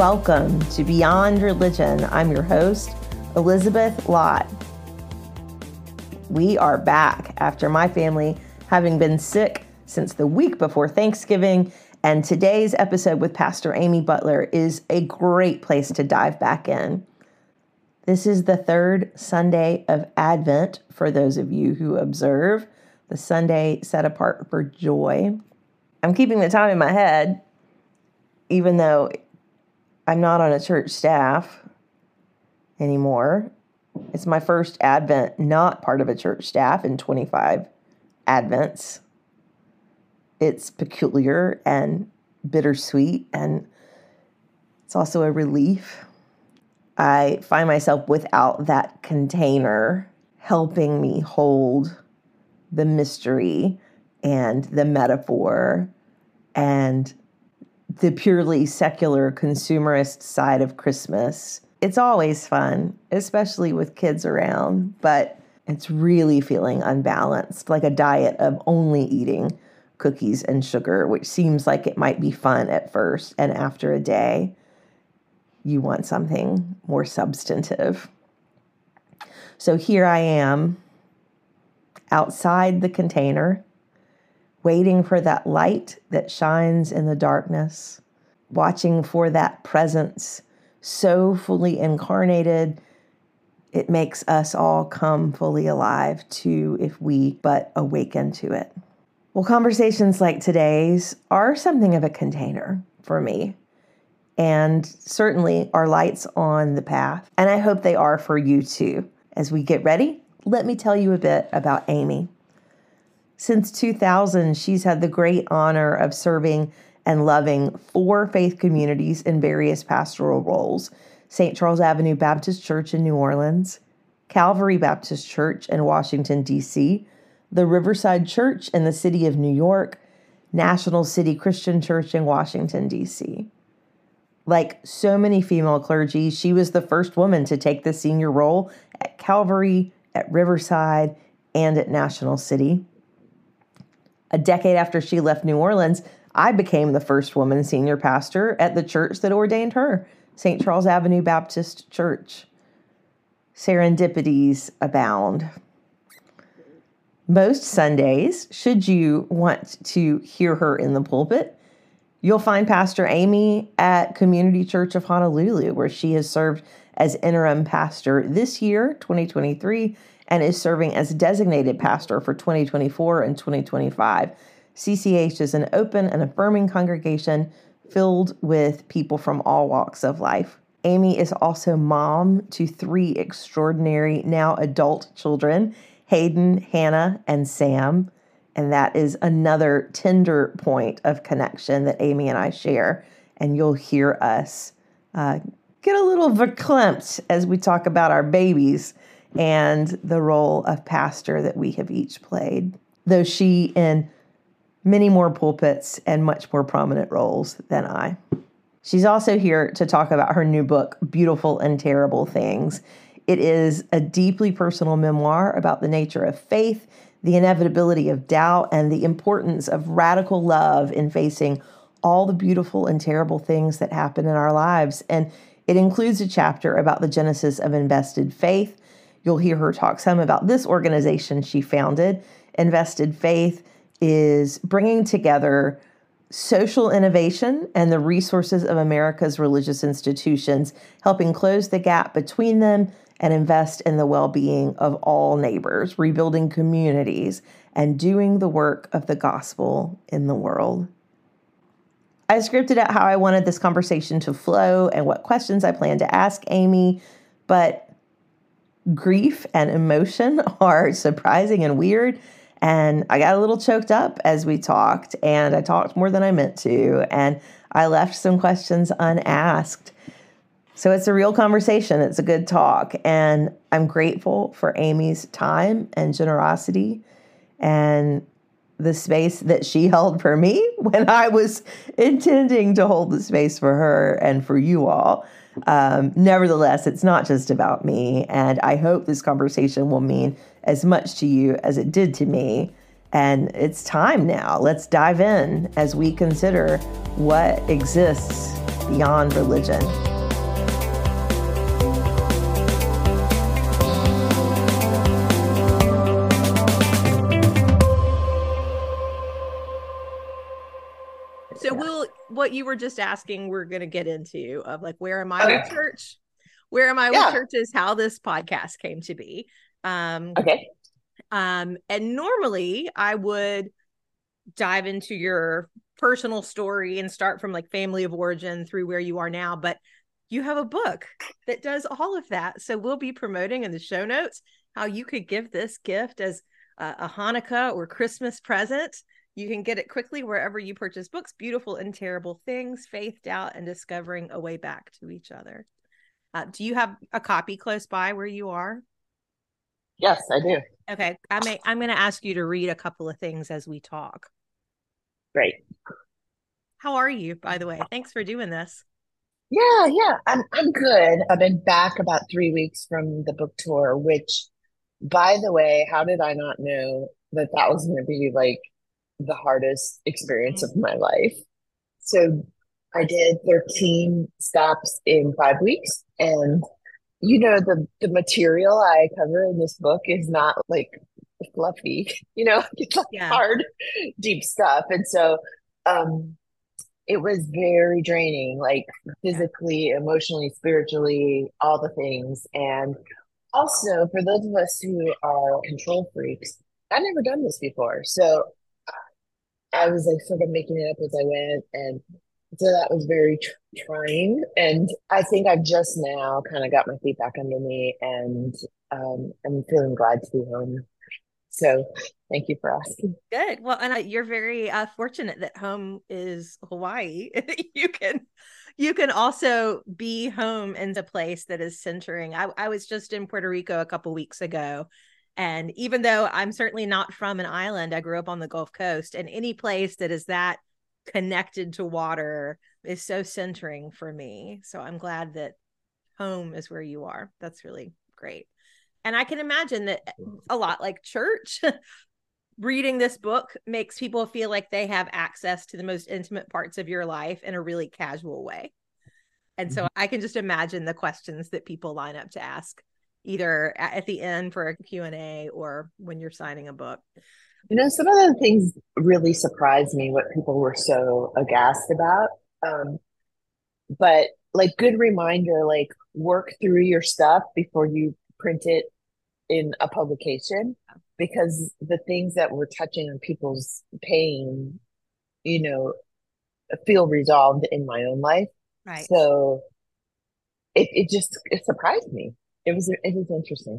Welcome to Beyond Religion. I'm your host, Elizabeth Lott. We are back after my family having been sick since the week before Thanksgiving, and today's episode with Pastor Amy Butler is a great place to dive back in. This is the third Sunday of Advent for those of you who observe, the Sunday set apart for joy. I'm keeping the time in my head, even though I'm not on a church staff anymore. It's my first Advent not part of a church staff in 25 Advents. It's peculiar and bittersweet, and it's also a relief. I find myself without that container helping me hold the mystery and the metaphor and the purely secular consumerist side of Christmas. It's always fun, especially with kids around, but it's really feeling unbalanced, like a diet of only eating cookies and sugar, which seems like it might be fun at first. And after a day, you want something more substantive. So here I am outside the container waiting for that light that shines in the darkness, watching for that presence so fully incarnated. It makes us all come fully alive too if we but awaken to it. Well, conversations like today's are something of a container for me, and certainly are lights on the path. And I hope they are for you too. As we get ready, let me tell you a bit about Amy. Since 2000, she's had the great honor of serving and loving four faith communities in various pastoral roles St. Charles Avenue Baptist Church in New Orleans, Calvary Baptist Church in Washington, D.C., the Riverside Church in the city of New York, National City Christian Church in Washington, D.C. Like so many female clergy, she was the first woman to take the senior role at Calvary, at Riverside, and at National City. A decade after she left New Orleans, I became the first woman senior pastor at the church that ordained her, St. Charles Avenue Baptist Church. Serendipities abound. Most Sundays, should you want to hear her in the pulpit, you'll find Pastor Amy at Community Church of Honolulu, where she has served as interim pastor this year, 2023, and is serving as designated pastor for 2024 and 2025. CCH is an open and affirming congregation filled with people from all walks of life. Amy is also mom to three extraordinary, now adult children Hayden, Hannah, and Sam. And that is another tender point of connection that Amy and I share. And you'll hear us uh, get a little verklempt as we talk about our babies and the role of pastor that we have each played, though she in many more pulpits and much more prominent roles than I. She's also here to talk about her new book, Beautiful and Terrible Things. It is a deeply personal memoir about the nature of faith, the inevitability of doubt, and the importance of radical love in facing all the beautiful and terrible things that happen in our lives. And it includes a chapter about the genesis of invested faith, You'll hear her talk some about this organization she founded. Invested Faith is bringing together social innovation and the resources of America's religious institutions, helping close the gap between them and invest in the well being of all neighbors, rebuilding communities, and doing the work of the gospel in the world. I scripted out how I wanted this conversation to flow and what questions I plan to ask Amy, but grief and emotion are surprising and weird. And I got a little choked up as we talked, and I talked more than I meant to, and I left some questions unasked. So it's a real conversation. It's a good talk. And I'm grateful for Amy's time and generosity and the space that she held for me when I was intending to hold the space for her and for you all. Um, nevertheless, it's not just about me. And I hope this conversation will mean as much to you as it did to me. And it's time now. Let's dive in as we consider what exists beyond religion. What you were just asking, we're gonna get into of like where am I okay. with church? Where am I yeah. with church is how this podcast came to be. Um okay. Um, and normally I would dive into your personal story and start from like family of origin through where you are now, but you have a book that does all of that. So we'll be promoting in the show notes how you could give this gift as a, a Hanukkah or Christmas present you can get it quickly wherever you purchase books Beautiful and Terrible Things, Faith, Doubt, and Discovering a Way Back to Each Other. Uh, do you have a copy close by where you are? Yes, I do. Okay. I may, I'm going to ask you to read a couple of things as we talk. Great. How are you, by the way? Thanks for doing this. Yeah, yeah, I'm I'm good. I've been back about three weeks from the book tour, which, by the way, how did I not know that that was going to be like the hardest experience of my life. So I did 13 stops in five weeks. And, you know, the, the material I cover in this book is not like fluffy, you know, it's like yeah. hard, deep stuff. And so, um, it was very draining, like physically, emotionally, spiritually, all the things. And also for those of us who are control freaks, I've never done this before. So I was like sort of making it up as I went. And so that was very tr- trying. And I think I've just now kind of got my feet back under me and um, I'm feeling glad to be home. So thank you for asking. Good. Well, and you're very uh, fortunate that home is Hawaii. you can you can also be home in a place that is centering. I, I was just in Puerto Rico a couple weeks ago and even though I'm certainly not from an island, I grew up on the Gulf Coast, and any place that is that connected to water is so centering for me. So I'm glad that home is where you are. That's really great. And I can imagine that a lot like church, reading this book makes people feel like they have access to the most intimate parts of your life in a really casual way. And so mm-hmm. I can just imagine the questions that people line up to ask either at the end for a q&a or when you're signing a book. You know some of the things really surprised me what people were so aghast about um, but like good reminder like work through your stuff before you print it in a publication because the things that were touching on people's pain you know feel resolved in my own life. Right. So it, it just it surprised me it was it was interesting.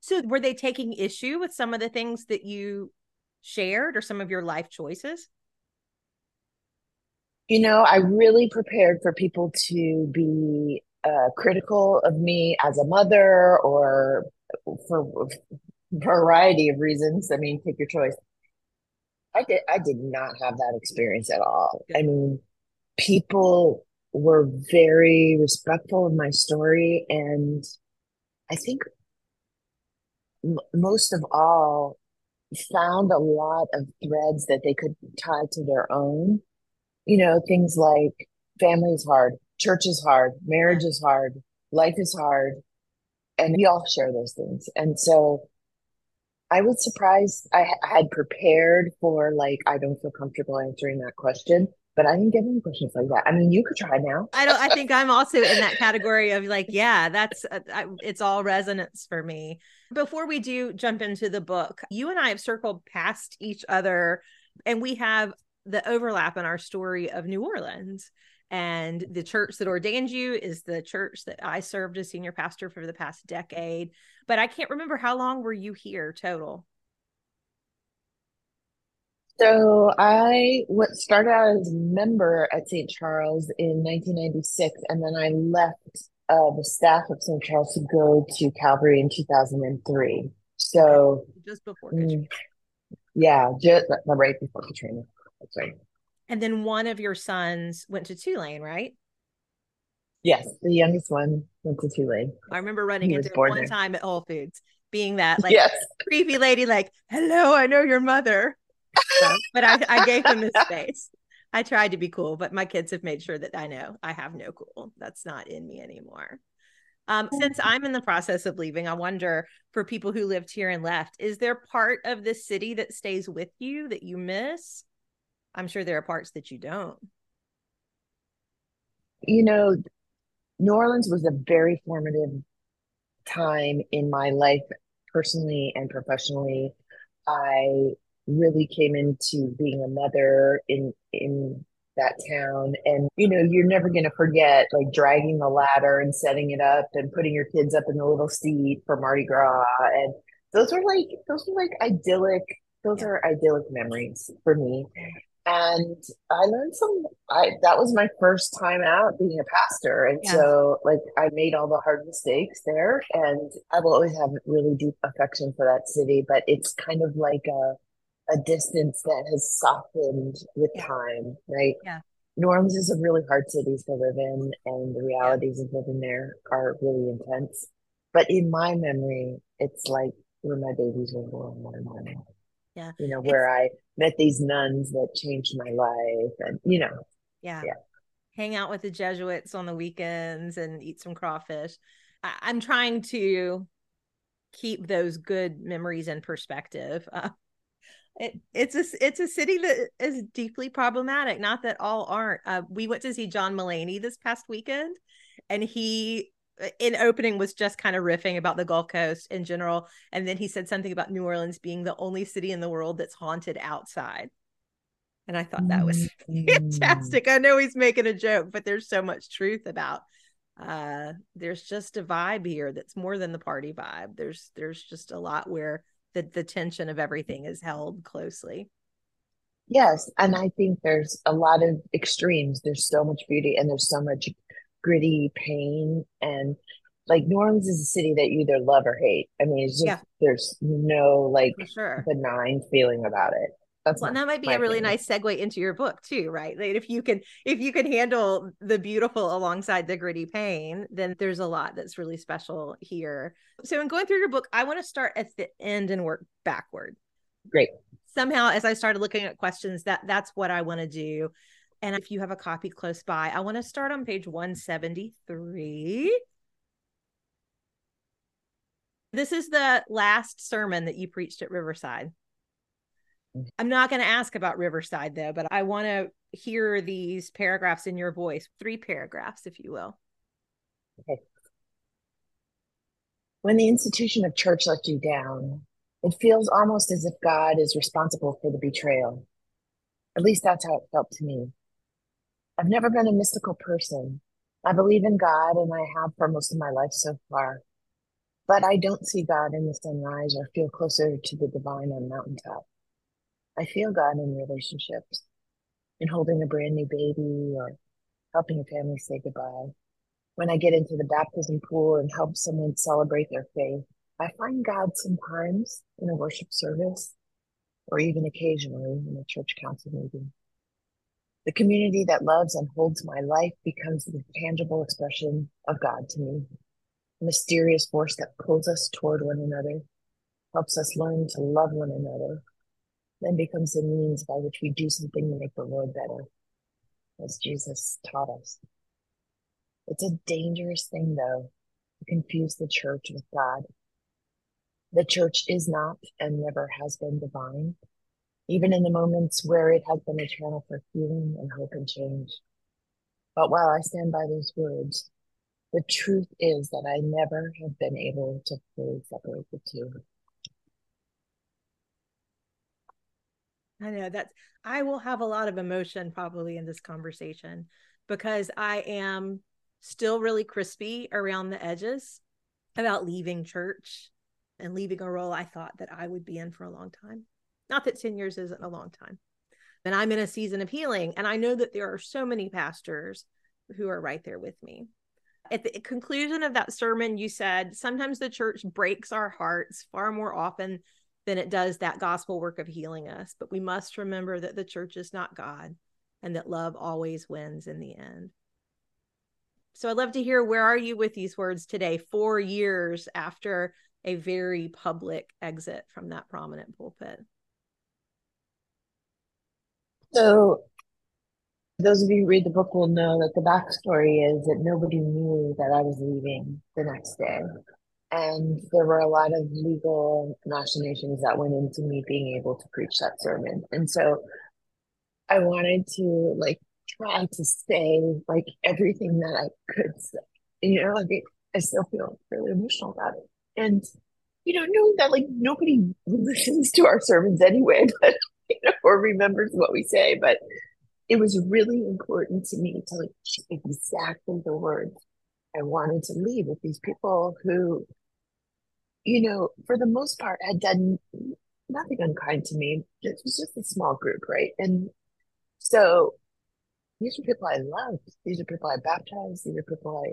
So were they taking issue with some of the things that you shared or some of your life choices? You know, I really prepared for people to be uh, critical of me as a mother or for a variety of reasons. I mean, take your choice. I did I did not have that experience at all. I mean, people were very respectful of my story and i think m- most of all found a lot of threads that they could tie to their own. You know things like family is hard church is hard marriage is hard life is hard and we all share those things. And so i was surprised i, I had prepared for like i don't feel comfortable answering that question but I didn't get any questions like that. I mean, you could try now. I don't. I think I'm also in that category of like, yeah, that's uh, I, it's all resonance for me. Before we do jump into the book, you and I have circled past each other, and we have the overlap in our story of New Orleans. And the church that ordained you is the church that I served as senior pastor for the past decade. But I can't remember how long were you here total. So I what started out as a member at St. Charles in 1996, and then I left uh, the staff of St. Charles to go to Calvary in 2003. So just before mm, Katrina. yeah, just right before Katrina. That's right. And then one of your sons went to Tulane, right? Yes, the youngest one went to Tulane. I remember running into him one there. time at Whole Foods, being that like yes. creepy lady, like, "Hello, I know your mother." But I, I gave him his space. I tried to be cool, but my kids have made sure that I know I have no cool. That's not in me anymore. Um, since I'm in the process of leaving, I wonder for people who lived here and left, is there part of the city that stays with you that you miss? I'm sure there are parts that you don't. You know, New Orleans was a very formative time in my life, personally and professionally. I really came into being a mother in in that town and you know you're never going to forget like dragging the ladder and setting it up and putting your kids up in the little seat for mardi gras and those were like those were like idyllic those yeah. are idyllic memories for me and I learned some. I that was my first time out being a pastor, and yeah. so like I made all the hard mistakes there, and I will always have really deep affection for that city. But it's kind of like a a distance that has softened with yeah. time, right? Yeah. New Orleans is a really hard city to live in, and the realities of living there are really intense. But in my memory, it's like where my babies were born. Yeah. You know, where it's, I met these nuns that changed my life and, you know. Yeah. Yeah. Hang out with the Jesuits on the weekends and eat some crawfish. I, am trying to keep those good memories in perspective. Uh, it, it's a it's a city that is deeply problematic. Not that all aren't. Uh, we went to see John Mulaney this past weekend, and he in opening was just kind of riffing about the Gulf Coast in general. And then he said something about New Orleans being the only city in the world that's haunted outside. And I thought that was mm-hmm. fantastic. I know he's making a joke, but there's so much truth about uh there's just a vibe here that's more than the party vibe. There's there's just a lot where the the tension of everything is held closely. Yes, and I think there's a lot of extremes. There's so much beauty and there's so much gritty pain and like New Orleans is a city that you either love or hate. I mean, it's just yeah. there's no like sure. benign feeling about it. That's well, and that might be a really opinion. nice segue into your book too, right? Like if you can if you can handle the beautiful alongside the gritty pain, then there's a lot that's really special here. So in going through your book, I want to start at the end and work backward. Great. Somehow as I started looking at questions, that that's what I want to do. And if you have a copy close by, I want to start on page 173. This is the last sermon that you preached at Riverside. Mm-hmm. I'm not going to ask about Riverside though, but I want to hear these paragraphs in your voice, three paragraphs, if you will. Okay. When the institution of church lets you down, it feels almost as if God is responsible for the betrayal. At least that's how it felt to me. I've never been a mystical person. I believe in God, and I have for most of my life so far. But I don't see God in the sunrise or feel closer to the divine on mountaintop. I feel God in relationships, in holding a brand new baby or helping a family say goodbye. When I get into the baptism pool and help someone celebrate their faith, I find God sometimes in a worship service or even occasionally in a church council meeting. The community that loves and holds my life becomes the tangible expression of God to me. A mysterious force that pulls us toward one another, helps us learn to love one another, then becomes the means by which we do something to make the world better, as Jesus taught us. It's a dangerous thing, though, to confuse the church with God. The church is not and never has been divine even in the moments where it has been a channel for healing and hope and change. But while I stand by those words, the truth is that I never have been able to fully separate the two. I know that's, I will have a lot of emotion probably in this conversation because I am still really crispy around the edges about leaving church and leaving a role I thought that I would be in for a long time. Not that 10 years isn't a long time. And I'm in a season of healing. And I know that there are so many pastors who are right there with me. At the conclusion of that sermon, you said sometimes the church breaks our hearts far more often than it does that gospel work of healing us. But we must remember that the church is not God and that love always wins in the end. So I'd love to hear where are you with these words today, four years after a very public exit from that prominent pulpit? So Those of you who read the book will know that the backstory is that nobody knew that I was leaving the next day. And there were a lot of legal machinations that went into me being able to preach that sermon. And so I wanted to like try to say like everything that I could say. You know, like I still feel really emotional about it. And, you know, knowing that like nobody listens to our sermons anyway, but you know, or remembers what we say, but it was really important to me to like exactly the words I wanted to leave with these people who, you know, for the most part had done nothing unkind to me. It was just a small group, right? And so these are people I loved. These are people I baptized. These are people I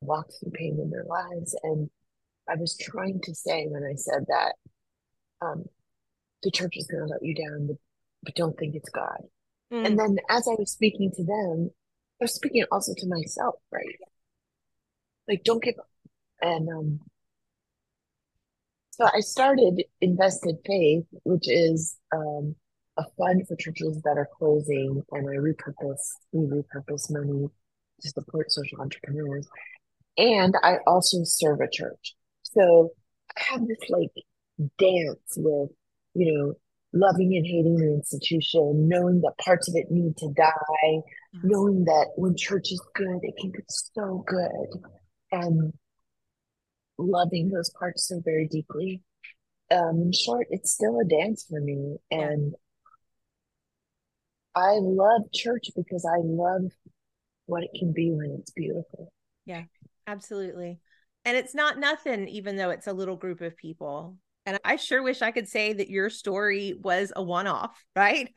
walked through pain in their lives. And I was trying to say when I said that, um, the church is going to let you down, but, but don't think it's God. Mm. And then as I was speaking to them, I was speaking also to myself, right? Like, don't give up. And um, so I started Invested Faith, which is um, a fund for churches that are closing, and I repurpose, we repurpose money to support social entrepreneurs. And I also serve a church. So I have this like dance with, you know, loving and hating the institution, knowing that parts of it need to die, knowing that when church is good, it can be so good, and loving those parts so very deeply. Um, in short, it's still a dance for me, and I love church because I love what it can be when it's beautiful. Yeah, absolutely. And it's not nothing, even though it's a little group of people. And I sure wish I could say that your story was a one off, right?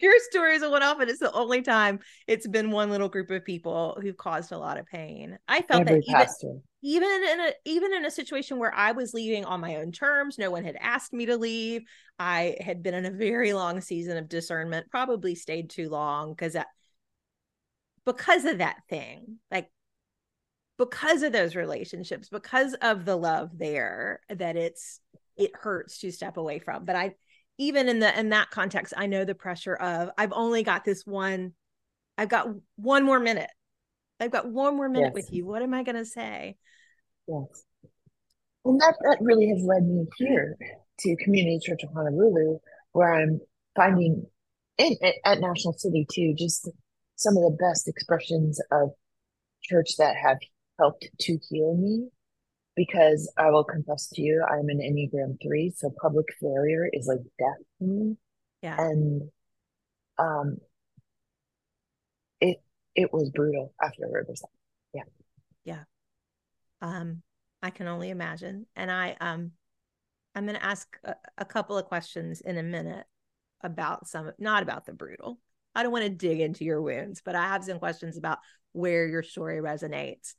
your story is a one off, and it's the only time it's been one little group of people who've caused a lot of pain. I felt Every that even, even in a even in a situation where I was leaving on my own terms, no one had asked me to leave. I had been in a very long season of discernment, probably stayed too long because that because of that thing. Like because of those relationships, because of the love there, that it's it hurts to step away from. But I even in the in that context, I know the pressure of I've only got this one, I've got one more minute. I've got one more minute yes. with you. What am I gonna say? Yes. And that that really has led me here to Community Church of Honolulu, where I'm finding and at National City too, just some of the best expressions of church that have helped to heal me because I will confess to you, I'm an Enneagram three, so public failure is like death to me. Yeah. And um it it was brutal after Riverside. Yeah. Yeah. Um, I can only imagine. And I um I'm gonna ask a, a couple of questions in a minute about some not about the brutal. I don't want to dig into your wounds, but I have some questions about where your story resonates.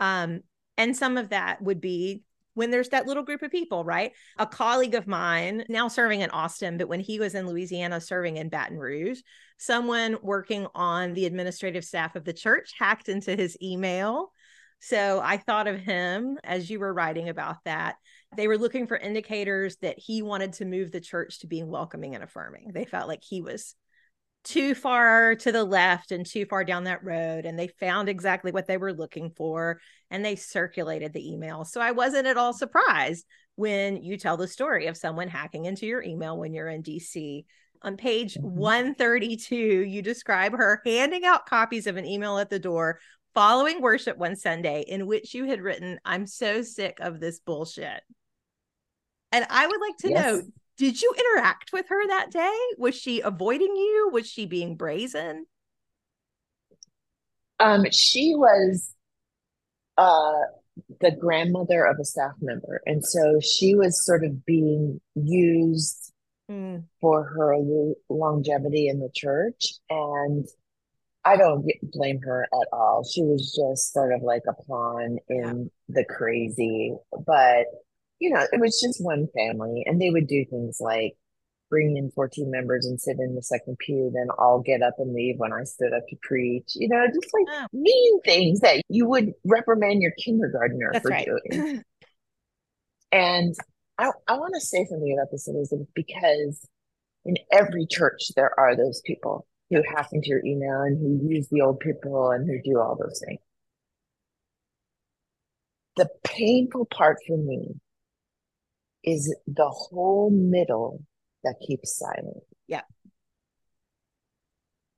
Um, and some of that would be when there's that little group of people, right? A colleague of mine now serving in Austin, but when he was in Louisiana serving in Baton Rouge, someone working on the administrative staff of the church hacked into his email. So I thought of him as you were writing about that. They were looking for indicators that he wanted to move the church to being welcoming and affirming. They felt like he was too far to the left and too far down that road and they found exactly what they were looking for and they circulated the email so i wasn't at all surprised when you tell the story of someone hacking into your email when you're in dc on page mm-hmm. 132 you describe her handing out copies of an email at the door following worship one sunday in which you had written i'm so sick of this bullshit and i would like to yes. know did you interact with her that day? Was she avoiding you? Was she being brazen? Um, she was uh the grandmother of a staff member, and so she was sort of being used mm. for her longevity in the church, and I don't blame her at all. She was just sort of like a pawn in yeah. the crazy, but you know, it was just one family, and they would do things like bring in 14 members and sit in the second pew, then all get up and leave when I stood up to preach. You know, just like oh. mean things that you would reprimand your kindergartner That's for right. doing. and I, I want to say something about this, Elizabeth, because in every church there are those people. who hack into your email and who use the old people and who do all those things. The painful part for me is the whole middle that keeps silent. Yeah.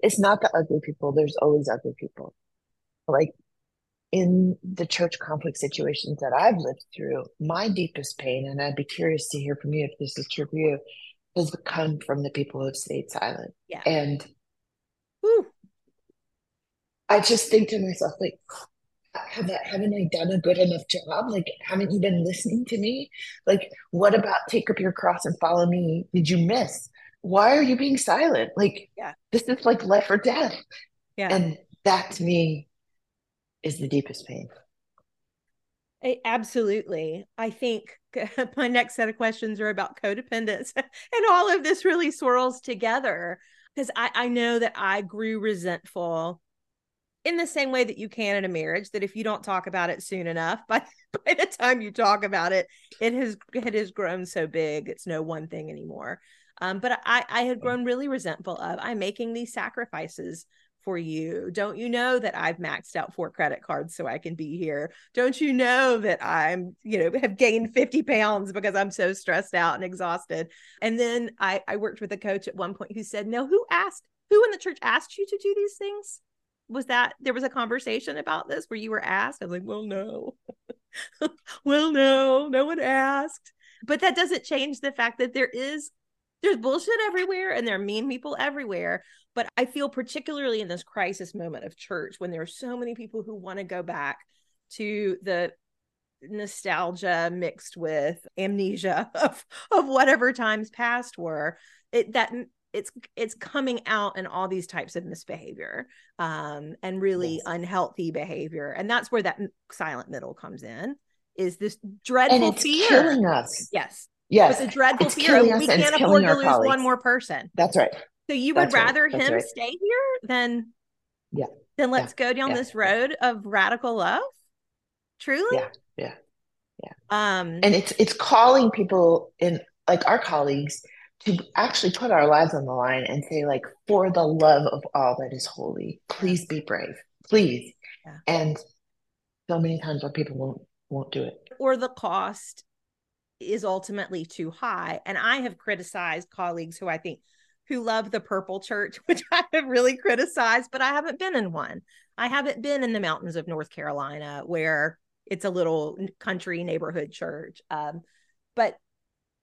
It's not the ugly people. There's always ugly people. Like in the church conflict situations that I've lived through, my deepest pain, and I'd be curious to hear from you if this is true for you, has come from the people who have stayed silent. Yeah. And Whew. I just think to myself, like, have I, haven't I done a good enough job? Like, haven't you been listening to me? Like, what about take up your cross and follow me? Did you miss? Why are you being silent? Like, Yeah. this is like life or death. Yeah. And that to me is the deepest pain. A- Absolutely. I think my next set of questions are about codependence, and all of this really swirls together because I, I know that I grew resentful in the same way that you can in a marriage. That if you don't talk about it soon enough, by by the time you talk about it, it has it has grown so big. It's no one thing anymore. Um, but I I had grown really resentful of I'm making these sacrifices for you? Don't you know that I've maxed out four credit cards so I can be here? Don't you know that I'm, you know, have gained 50 pounds because I'm so stressed out and exhausted? And then I, I worked with a coach at one point who said, No, who asked, who in the church asked you to do these things? Was that there was a conversation about this where you were asked? I was like, Well, no. well, no, no one asked. But that doesn't change the fact that there is there's bullshit everywhere and there are mean people everywhere. But I feel particularly in this crisis moment of church when there are so many people who want to go back to the nostalgia mixed with amnesia of of whatever times past were it that it's it's coming out in all these types of misbehavior um and really Yes. unhealthy behavior and that's where that silent middle comes in is this And dreadful it's fear killing us. yes Yes, it's a dreadful it's fear killing of us we can't afford to lose one more person that's right. so you would That's rather That's him right. stay here than Yeah. Then let's go down Yeah. this road of radical love. Truly. Yeah. Yeah. Um And it's it's calling people in like our colleagues to actually put our lives on the line and say like for the love of all that is holy, please be brave. Please. Yeah. And so many times our people won't won't do it. or the cost is ultimately too high. And I have criticized colleagues who I think who love the purple church, which I have really criticized, but I haven't been in one. I haven't been in the mountains of North Carolina where it's a little country neighborhood church. Um, but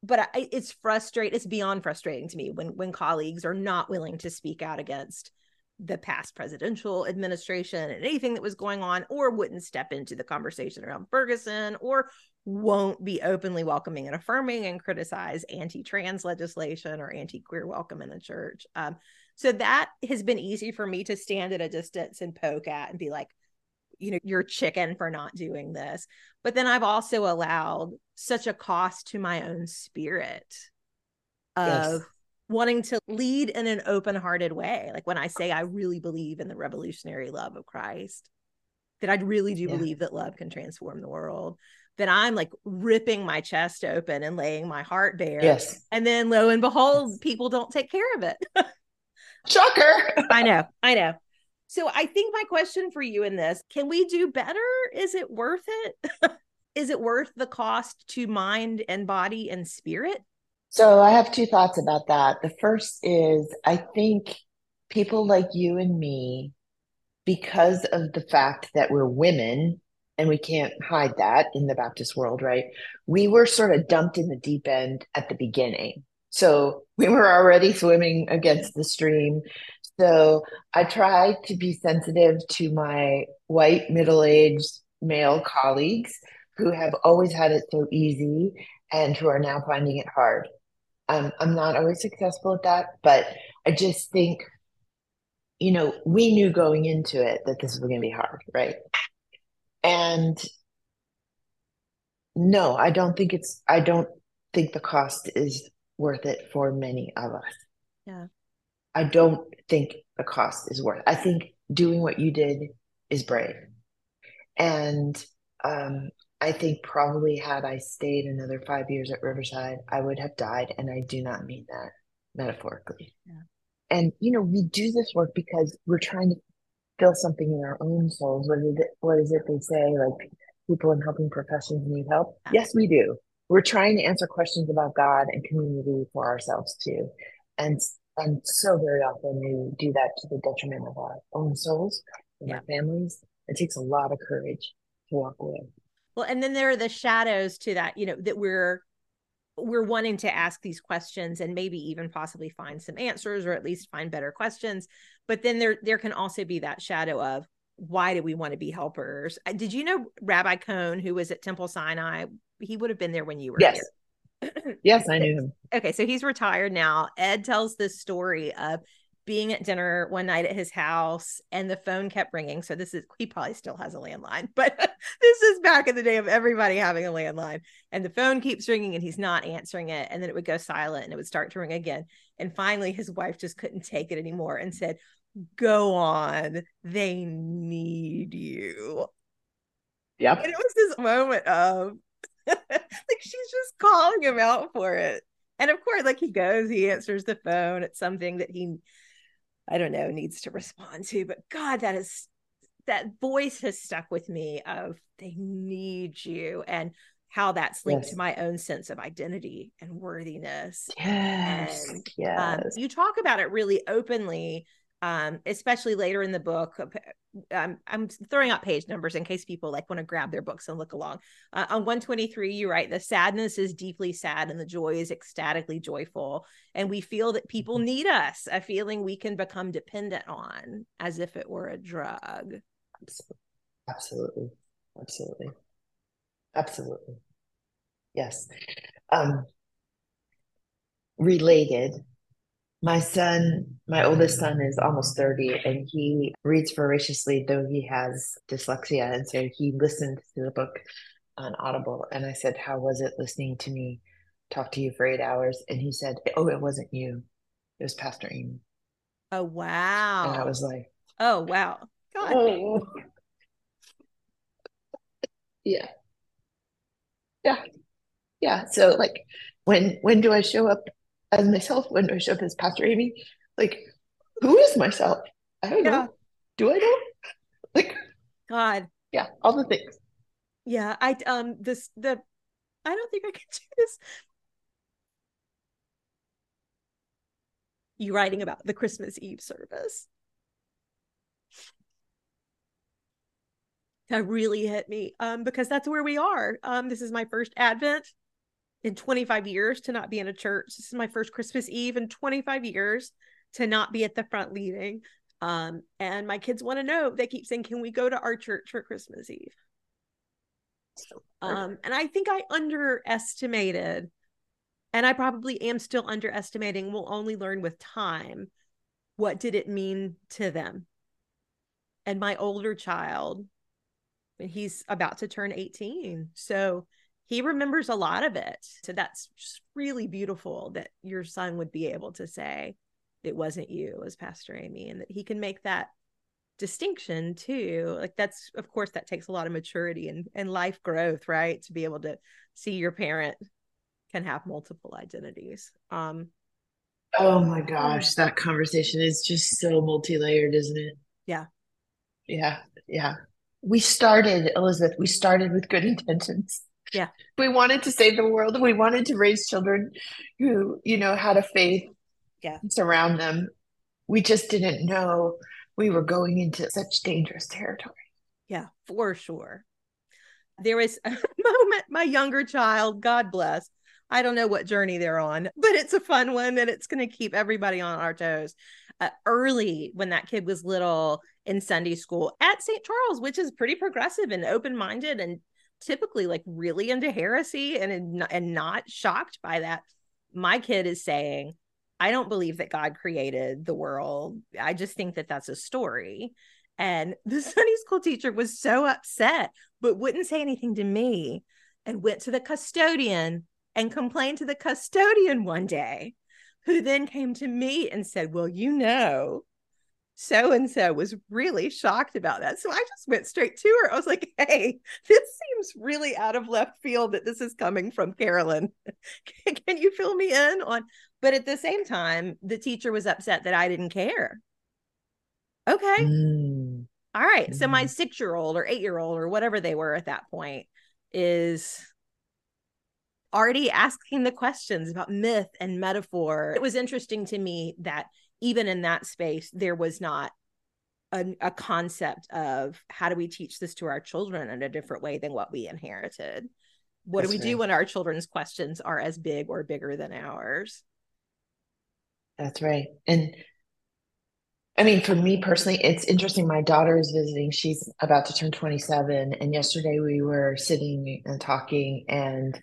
but I, it's frustrating. It's beyond frustrating to me when when colleagues are not willing to speak out against the past presidential administration and anything that was going on, or wouldn't step into the conversation around Ferguson, or won't be openly welcoming and affirming and criticize anti-trans legislation or anti-queer welcome in the church. Um, so that has been easy for me to stand at a distance and poke at and be like, you know, you're chicken for not doing this. But then I've also allowed such a cost to my own spirit of Yes. wanting to lead in an open-hearted way. Like when I say I really believe in the revolutionary love of Christ, that I really do Yeah. believe that love can transform the world. That I'm like ripping my chest open and laying my heart bare. Yes. And then lo and behold, people don't take care of it. Shocker. I know, I know. So I think my question for you in this, can we do better? Is it worth it? Is it worth the cost to mind and body and spirit? So I have two thoughts about that. The first is I think people like you and me, because of the fact that we're women and we can't hide that in the Baptist world, right? We were sort of dumped in the deep end at the beginning. So we were already swimming against the stream. So I try to be sensitive to my white middle-aged male colleagues who have always had it so easy and who are now finding it hard. Um, I'm not always successful at that, but I just think, you know, we knew going into it that this was going to be hard, right? And no, I don't think it's, I don't think the cost is worth it for many of us. Yeah. I don't think the cost is worth. I think doing what you did is brave. And um, I think probably had I stayed another five years at Riverside, I would have died. And I do not mean that metaphorically. Yeah. and you know, we do this work because we're trying to fill something in our own souls. What is it? What is it they say? Like people in helping professions need help. Yes, we do. We're trying to answer questions about God and community for ourselves too, and and so very often we do that to the detriment of our own souls and Yeah. our families. It takes a lot of courage to walk away. Well, and then there are the shadows to that, you know, that we're we're wanting to ask these questions and maybe even possibly find some answers or at least find better questions. But then there there can also be that shadow of why do we want to be helpers? Uh, Did you know Rabbi Cohn, who was at Temple Sinai? He would have been there when you were Yes. here. Yes, I knew him. okay, so he's retired now. Ed tells this story of being at dinner one night at his house and the phone kept ringing. So this is he probably still has a landline, but this is back in the day of everybody having a landline. And the phone keeps ringing and he's not answering it. And then it would go silent and it would start to ring again. And finally his wife just couldn't take it anymore and said, Go on. They need you. Yep. And it was this moment of like she's just calling him out for it. And of course, like he goes, he answers the phone. It's something that he, I don't know, needs to respond to. But God, that is that voice has stuck with me of they need you and how that's linked Yes. to my own sense of identity and worthiness. Yes. And, yes. Um, you talk about it really openly, um, especially later in the book. Um, I'm throwing out page numbers in case people like want to grab their books and look along. Uh, on 123, you write, The sadness is deeply sad and the joy is ecstatically joyful. And we feel that people need us, a feeling we can become dependent on as if it were a drug. Absolutely. Absolutely. Absolutely. Yes. Um, related, my son, my oldest son is almost 30 and he reads voraciously, though he has dyslexia. And so he listened to the book on Audible. And I said, How was it listening to me talk to you for eight hours? And he said, Oh, it wasn't you. It was Pastor Amy. Oh, wow. And I was like, oh, wow. God. Oh. Yeah. Yeah. Yeah. So like when when do I show up as myself? When I show up as Pastor Amy? Like, who is myself? I don't Yeah. know. Do I know? Like, God. yeah, all the things. Yeah, I um this the I don't think I can do this. You writing about the Christmas Eve service. That really hit me. Um, because that's where we are. Um, this is my first Advent in 25 years to not be in a church. This is my first Christmas Eve in 25 years to not be at the front leading. Um, and my kids want to know. They keep saying, "Can we go to our church for Christmas Eve?" Um, and I think I underestimated, and I probably am still underestimating. We'll only learn with time. What did it mean to them? And my older child, and he's about to turn 18. So he remembers a lot of it. So that's really beautiful that your son would be able to say, it wasn't you, it was Pastor Amy, and that he can make that distinction too like that's of course that takes a lot of maturity and and life growth right to be able to see your parent can have multiple identities um Oh my gosh, that conversation is just so multi-layered, isn't it? Yeah. Yeah, yeah. We started, Elizabeth, we started with good intentions. Yeah. We wanted to save the world. We wanted to raise children who, you know, had a faith Yeah. surround them. We just didn't know we were going into such dangerous territory. yeah for sure there was a moment my younger child god bless i don't know what journey they're on but it's a fun one and it's going to keep everybody on our toes uh, early when that kid was little in sunday school at st charles which is pretty progressive and open-minded and typically like really into heresy and and not shocked by that. My kid is saying i don't believe that god created the world. I just think that that's a story. And the Sunday school teacher was so upset, but wouldn't say anything to me and went to the custodian and complained to the custodian one day, who then came to me and said, Well, you know, so and so was really shocked about that. So I just went straight to her. I was like, hey, this seems really out of left field that this is coming from Carolyn. Can you fill me in on? But at the same time, the teacher was upset that I didn't care. Okay. Mm. All right. Mm. So my mm-hmm. six year old or eight year old or whatever they were at that point is already asking the questions about myth and metaphor. It was interesting to me that even in that space, there was not a, a, concept of how do we teach this to our children in a different way than what we inherited. What That's do we right. do when our children's questions are as big or bigger than ours? That's right. And I mean, for me personally, it's interesting. My daughter is visiting. She's about to turn 27. And yesterday we were sitting and talking, and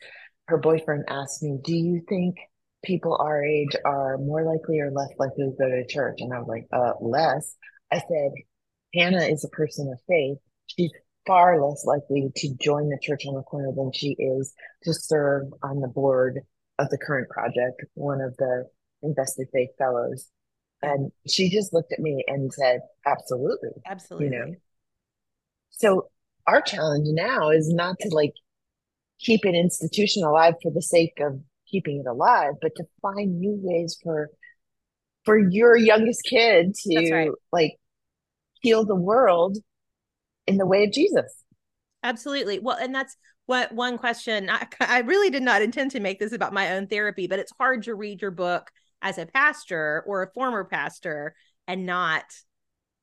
her boyfriend asked me, Do you think people our age are more likely or less likely to go to church? And I was like, uh, less. I said, Hannah is a person of faith. She's far less likely to join the church on the corner than she is to serve on the board of the current project, one of the invested faith fellows. And she just looked at me and said, absolutely. Absolutely. You know? So our challenge now is not to like keep an institution alive for the sake of keeping it alive, but to find new ways for for your youngest kid to right. like heal the world in the way of Jesus. Absolutely. Well, and that's what one question I, I really did not intend to make this about my own therapy, but it's hard to read your book as a pastor or a former pastor and not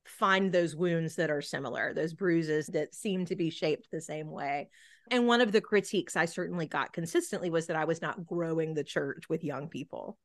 find those wounds that are similar, those bruises that seem to be shaped the same way. And one of the critiques I certainly got consistently was that I was not growing the church with young people.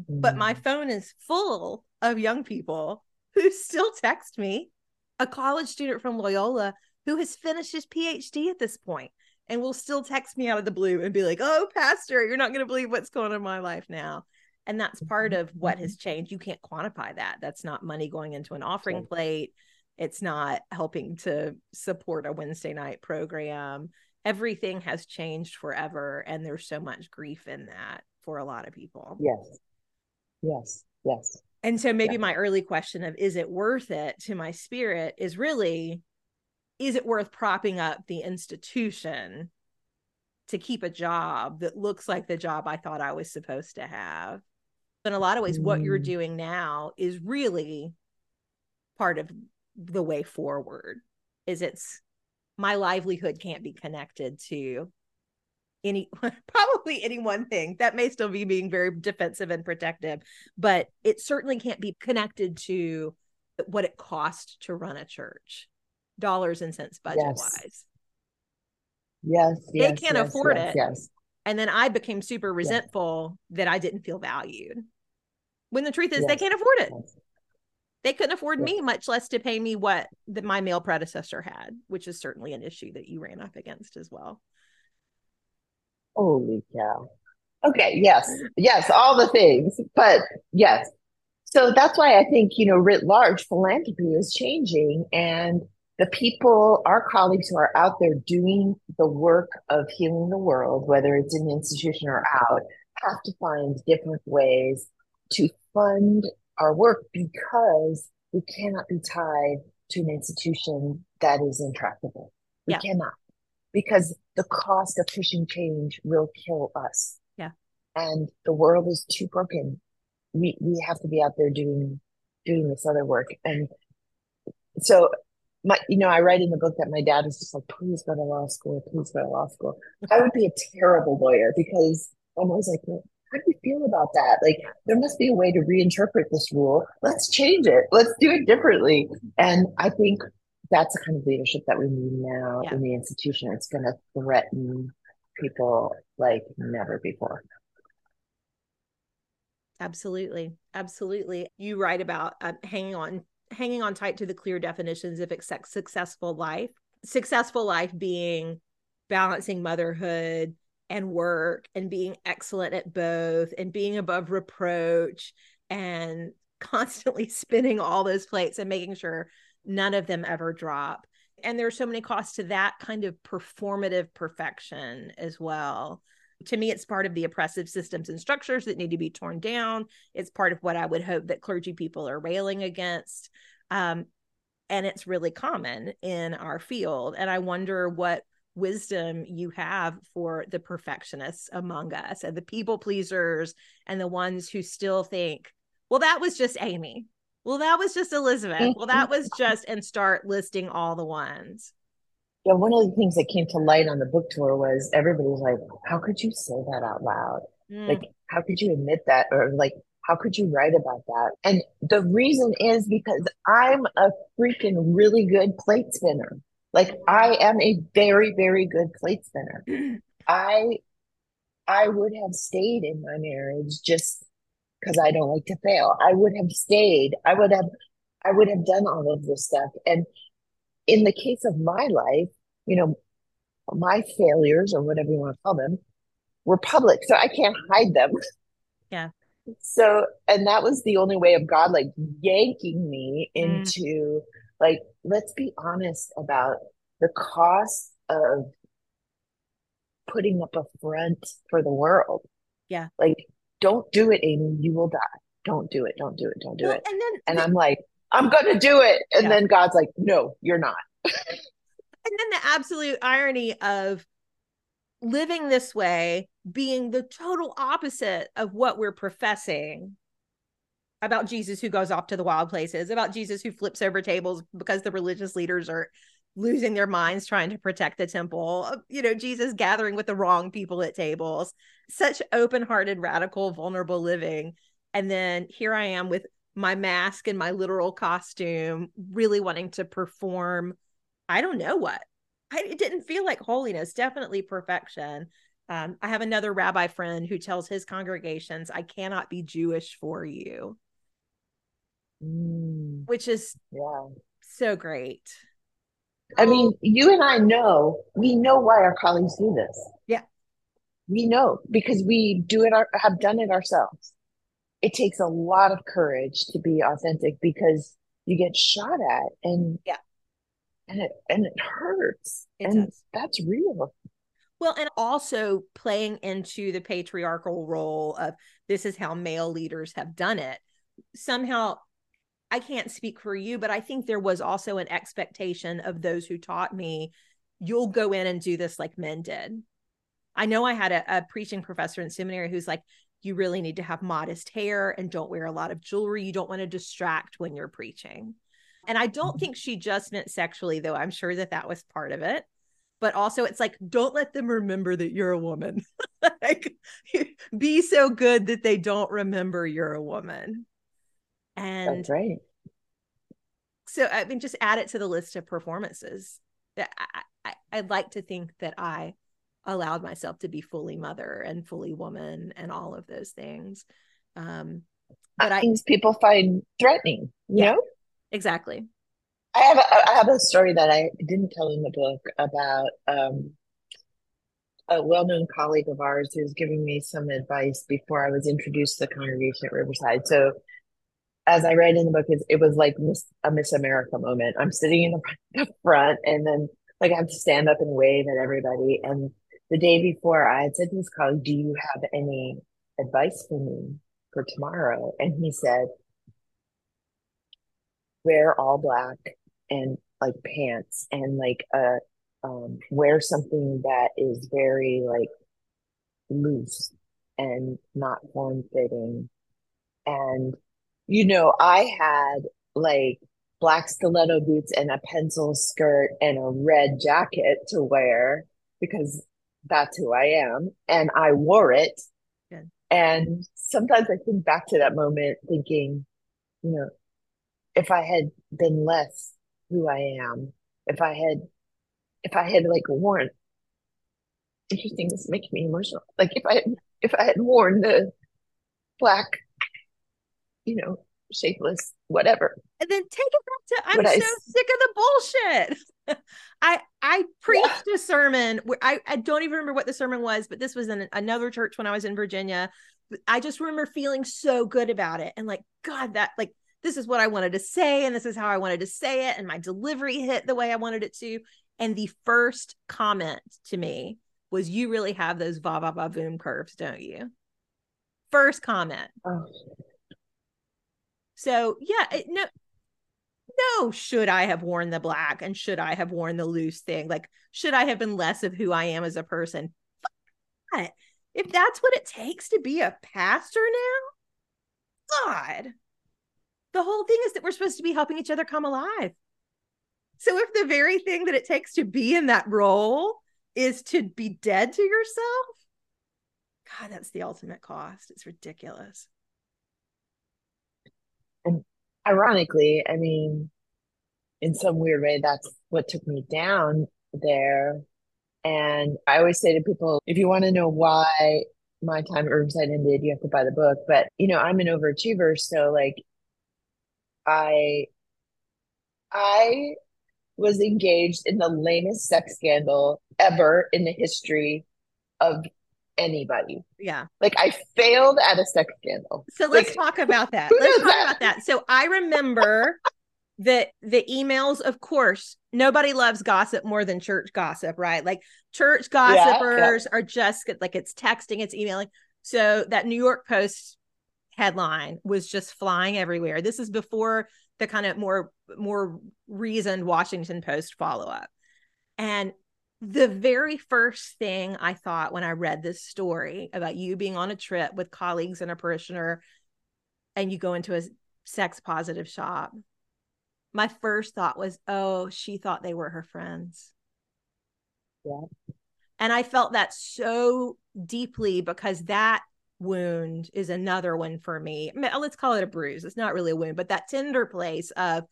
Mm. But my mm. phone is full of young people who still text me, a college student from Loyola who has finished his PhD at this point and will still text me out of the blue and be like, "Oh, pastor, you're not going to believe what's going on in my life now." And that's part of what has mm-hmm. changed. You can't quantify that. That's not money going into an offering plate. It's not helping to support a Wednesday night program everything has changed forever and there's so much grief in that for a lot of people yes yes yes and so maybe my early question of is it worth it to my spirit is really is it worth propping up the institution to keep a job that looks like the job I thought I was supposed to have? In a lot of ways, mm. what you're mm. doing now is really part of the way forward. Is it's my livelihood can't be connected to any probably any one thing. That may still be being very defensive and protective but it certainly can't be connected to what it costs to run a church dollars and cents budget yes. wise yes they yes, can't yes, afford it. yes. And then i became super resentful that i didn't feel valued. When the truth is they can't afford it they couldn't afford me, much less to pay me what that my male predecessor had, which is certainly an issue that you ran up against as well. Holy cow. Okay, yes, yes, all the things, but yes. So that's why I think, you know, writ large, philanthropy is changing. And the people, our colleagues who are out there doing the work of healing the world, whether it's in the institution or out, have to find different ways to fund our work because we cannot be tied to an institution that is intractable. We yeah. cannot because the cost of pushing change will kill us. Yeah. And the world is too broken. We we have to be out there doing doing this other work. And so my you know, I write in the book that my dad was just like, please go to law school, please go to law school. I would be a terrible lawyer because I'm always like, how do you feel about that? Like, there must be a way to reinterpret this rule. Let's change it. Let's do it differently. And I think that's the kind of leadership that we need now yeah. in the institution. It's going to threaten people like never before. Absolutely. Absolutely. You write about uh, hanging on hanging on tight to the clear definitions of successful life. Successful life being balancing motherhood, and work and being excellent at both and being above reproach and constantly spinning all those plates and making sure none of them ever drop. And there's so many costs to that kind of performative perfection as well. To me, it's part of the oppressive systems and structures that need to be torn down. It's part of what I would hope that clergy people are railing against. Um, and it's really common in our field. And I wonder what wisdom you have for the perfectionists among us and the people pleasers and the ones who still think, well, that was just Amy. Well, that was just Elizabeth. Well, that was just, and start listing all the ones. Yeah, one of the things that came to light on the book tour was everybody was like, How could you say that out loud? Mm. Like, how could you admit that? Or like, how could you write about that? And the reason is because I'm a freaking really good plate spinner. Like I am a very, very good plate spinner. I I would have stayed in my marriage just because I don't like to fail. I would have stayed. I would have I would have done all of this stuff. And in the case of my life, you know, my failures or whatever you want to call them were public. So I can't hide them. Yeah. So, and that was the only way of God like yanking me mm. into mm. Like, let's be honest about the cost of putting up a front for the world. Yeah. Like, don't do it, Amy. You will die. Don't do it. Don't do it. Don't do well, it. And then, and I'm like, I'm going to do it. And yeah. then God's like, no, you're not. and then the absolute irony of living this way being the total opposite of what we're professing about Jesus who goes off to the wild places, about Jesus who flips over tables because the religious leaders are losing their minds trying to protect the temple, uh, you know, Jesus gathering with the wrong people at tables, such open hearted, radical, vulnerable living. And then here I am with my mask and my literal costume, really wanting to perform, I don't know what. I, it didn't feel like holiness, definitely perfection. Um, I have another rabbi friend who tells his congregations, I cannot be Jewish for you, mm. which is yeah. so great. I mean, you and I know, we know why our colleagues do this. Yeah. We know because we do it, our, have done it ourselves. It takes a lot of courage to be authentic because you get shot at and yeah and it and it hurts it and does. that's real well, and also playing into the patriarchal role of this is how male leaders have done it. Somehow, I can't speak for you, but I think there was also an expectation of those who taught me you'll go in and do this like men did. I know I had a, a preaching professor in seminary who's like, you really need to have modest hair and don't wear a lot of jewelry. You don't want to distract when you're preaching. And I don't think she just meant sexually, though. I'm sure that that was part of it but also it's like don't let them remember that you're a woman like be so good that they don't remember you're a woman and that's right. So i mean just add it to the list of performances that I, I i'd like to think that i allowed myself to be fully mother and fully woman and all of those things. Um but things people find threatening you yeah, know? exactly. I have a, I have a story that I didn't tell in the book about um, a well-known colleague of ours who's giving me some advice before I was introduced to the congregation at Riverside. So, as I read in the book, it was like Miss, a Miss America moment. I'm sitting in the front, and then like I have to stand up and wave at everybody. And the day before, I had said to this colleague, "Do you have any advice for me for tomorrow?" And he said, "Wear all black." and like pants and like a um, wear something that is very like loose and not form fitting. And you know, I had like black stiletto boots and a pencil skirt and a red jacket to wear because that's who I am. And I wore it. And sometimes I think back to that moment thinking, you know, if I had been less who I am. If I had, if I had like worn, interesting, this is making me emotional. Like if I, if I had worn the black, you know, shapeless, whatever. And then take it back to I'm so I, sick of the bullshit. I I preached yeah. a sermon where I, I don't even remember what the sermon was, but this was in another church when I was in Virginia. I just remember feeling so good about it and like, God, that like this is what I wanted to say, and this is how I wanted to say it, and my delivery hit the way I wanted it to. And the first comment to me was, You really have those va va va boom curves, don't you? First comment. Oh. So, yeah, it, no, no, should I have worn the black and should I have worn the loose thing? Like, should I have been less of who I am as a person? If that's what it takes to be a pastor now, God, the whole thing is that we're supposed to be helping each other come alive. So if the very thing that it takes to be in that role is to be dead to yourself, God, that's the ultimate cost. It's ridiculous. Ironically, I mean, in some weird way, that's what took me down there. And I always say to people, if you want to know why my time at Riverside ended, you have to buy the book. But, you know, I'm an overachiever. So, like, I, I was engaged in the lamest sex scandal ever in the history of anybody. Yeah. Like I failed at a sex scandal. So let's Like, talk about that. Let's talk that? about that. So I remember that the emails, of course, nobody loves gossip more than church gossip, right? Like church Yeah, yeah. gossipers are just like it's texting, it's emailing. So that New York Post headline was just flying everywhere. This is before the kind of more more reasoned Washington Post follow up. And the very first thing I thought when I read this story about you being on a trip with colleagues and a parishioner and you go into a sex positive shop, my first thought was, oh, she thought they were her friends. Yeah. And I felt that so deeply because that wound is another one for me. Let's call it a bruise. It's not really a wound, but that tender place of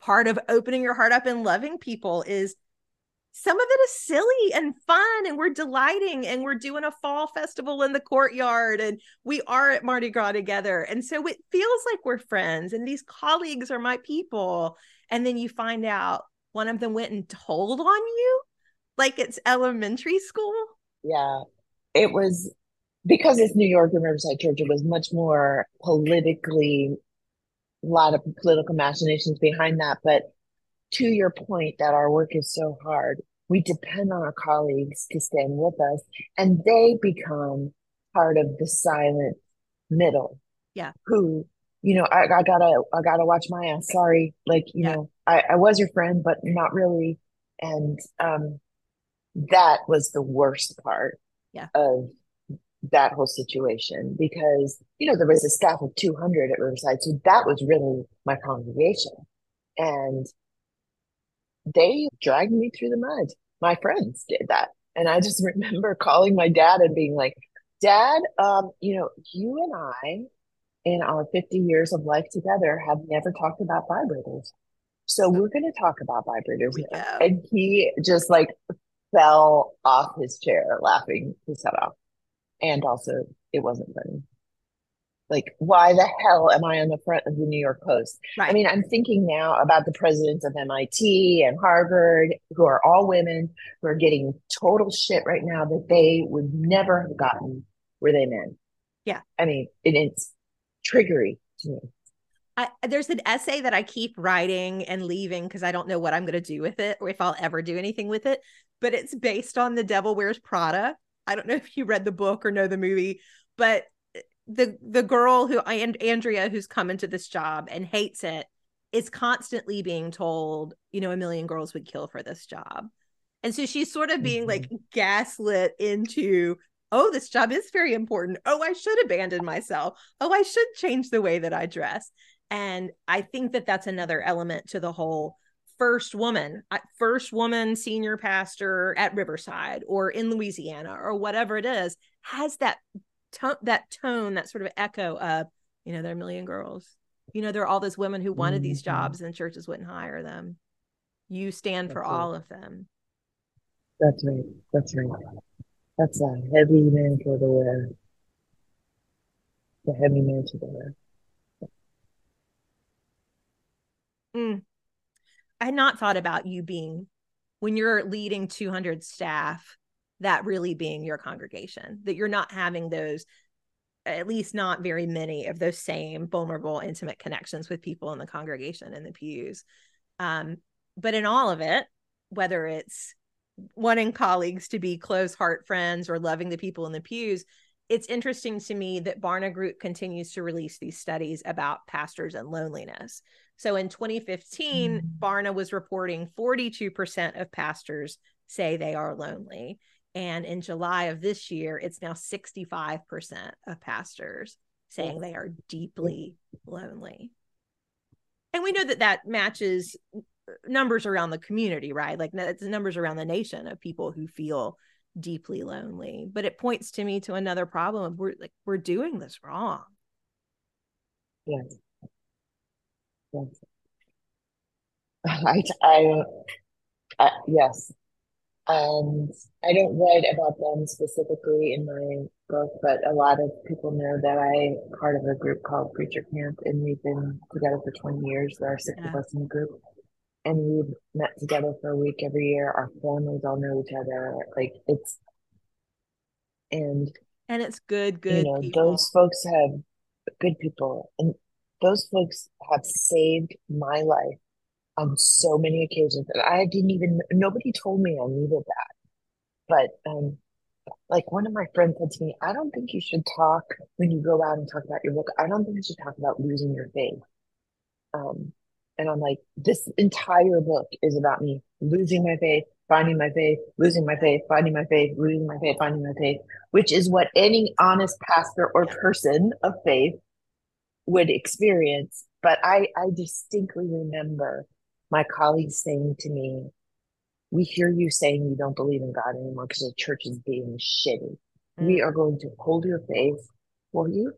part of opening your heart up and loving people is some of it is silly and fun and we're delighting and we're doing a fall festival in the courtyard and we are at Mardi Gras together and so it feels like we're friends and these colleagues are my people and then you find out one of them went and told on you like it's elementary school Yeah. It was because it's New York and Riverside Church, it was much more politically, a lot of political machinations behind that. But to your point that our work is so hard, we depend on our colleagues to stand with us and they become part of the silent middle. Yeah. Who, you know, I, I gotta, I gotta watch my ass. Sorry. Like, you Yeah. know, I, I was your friend, but not really. And, um, that was the worst part Yeah. of that whole situation because you know there was a staff of 200 at riverside so that was really my congregation and they dragged me through the mud my friends did that and i just remember calling my dad and being like dad um you know you and i in our 50 years of life together have never talked about vibrators so we're going to talk about vibrators we now." go. and he just like fell off his chair laughing his head off. And also, it wasn't funny. Like, why the hell am I on the front of the New York Post? right I mean, I'm thinking now about the presidents of MIT and Harvard, who are all women, who are getting total shit right now that they would never have gotten were they men. Yeah. I mean, it, it's triggery to me. I, there's an essay that I keep writing and leaving because I don't know what I'm going to do with it or if I'll ever do anything with it. But it's based on The Devil Wears Prada. I don't know if you read the book or know the movie, but the the girl who and Andrea who's come into this job and hates it is constantly being told, you know, a million girls would kill for this job. And so she's sort of being Mhm. like gaslit into, oh, this job is very important. Oh, I should abandon myself. Oh, I should change the way that I dress. And I think that that's another element to the whole first woman, uh, first woman senior pastor at Riverside or in Louisiana or whatever it is, has that tone, that tone, that sort of echo of, you know, there are a million girls. You know, there are all those women who wanted these Mhm. jobs and churches wouldn't hire them. You stand for right. all of them. That's right. That's right. That's a heavy mantle to the wear. The heavy mantle to wear. Mm. I had not thought about you being when you're leading 200 staff, that really being your congregation, that you're not having those, at least not very many of those same vulnerable, intimate connections with people in the congregation in the pews. Um, but in all of it, whether it's wanting colleagues to be close heart friends or loving the people in the pews, it's interesting to me that Barna Group continues to release these studies about pastors and loneliness. So in 2015, mm. Barna was reporting 42% of pastors say they are lonely. And in July of this year, it's now 65% of pastors saying they are deeply lonely. And we know that that matches uh, numbers around the community, right? Like it's numbers around the nation of people who feel deeply lonely. But it points to me to another problem of we're like we're doing this wrong. Yes. Yes. I, I, I yes. And I don't write about them specifically in my book, but a lot of people know that I'm part of a group called Preacher Camp, and we've been together for 20 years. There are six yeah. of us in the group and we've met together for a week every year. Our families all know each other. Like it's and and it's good, good. You know, people. those folks have good people, and those folks have saved my life on so many occasions. And I didn't even nobody told me I needed that. But um, like one of my friends said to me, I don't think you should talk when you go out and talk about your book. I don't think you should talk about losing your faith. Um, and I'm like, this entire book is about me losing my faith, finding my faith, losing my faith, finding my faith, losing my faith, finding my faith, which is what any honest pastor or person of faith would experience. But I, I distinctly remember my colleagues saying to me, we hear you saying you don't believe in God anymore because the church is being shitty. Mm. We are going to hold your faith for you.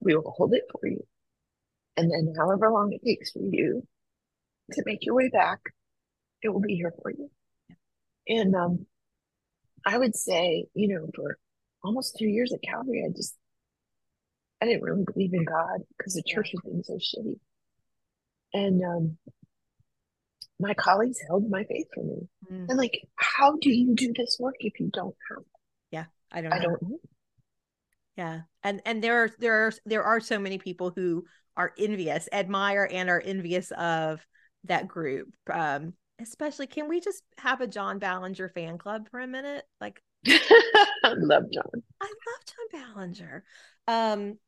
We will hold it for you. And then however long it takes for you to make your way back, it will be here for you. And um, I would say, you know, for almost two years at Calvary, I just I didn't really believe in God because the church was being so shitty. And um, my colleagues held my faith for me. Mm. And like, how do you do this work if you don't have? Yeah, I don't. Know. I don't know. Yeah, and and there are there are there are so many people who are envious, admire, and are envious of that group. Um, especially, can we just have a John Ballinger fan club for a minute? Like, I love John. I love John Ballinger. Um,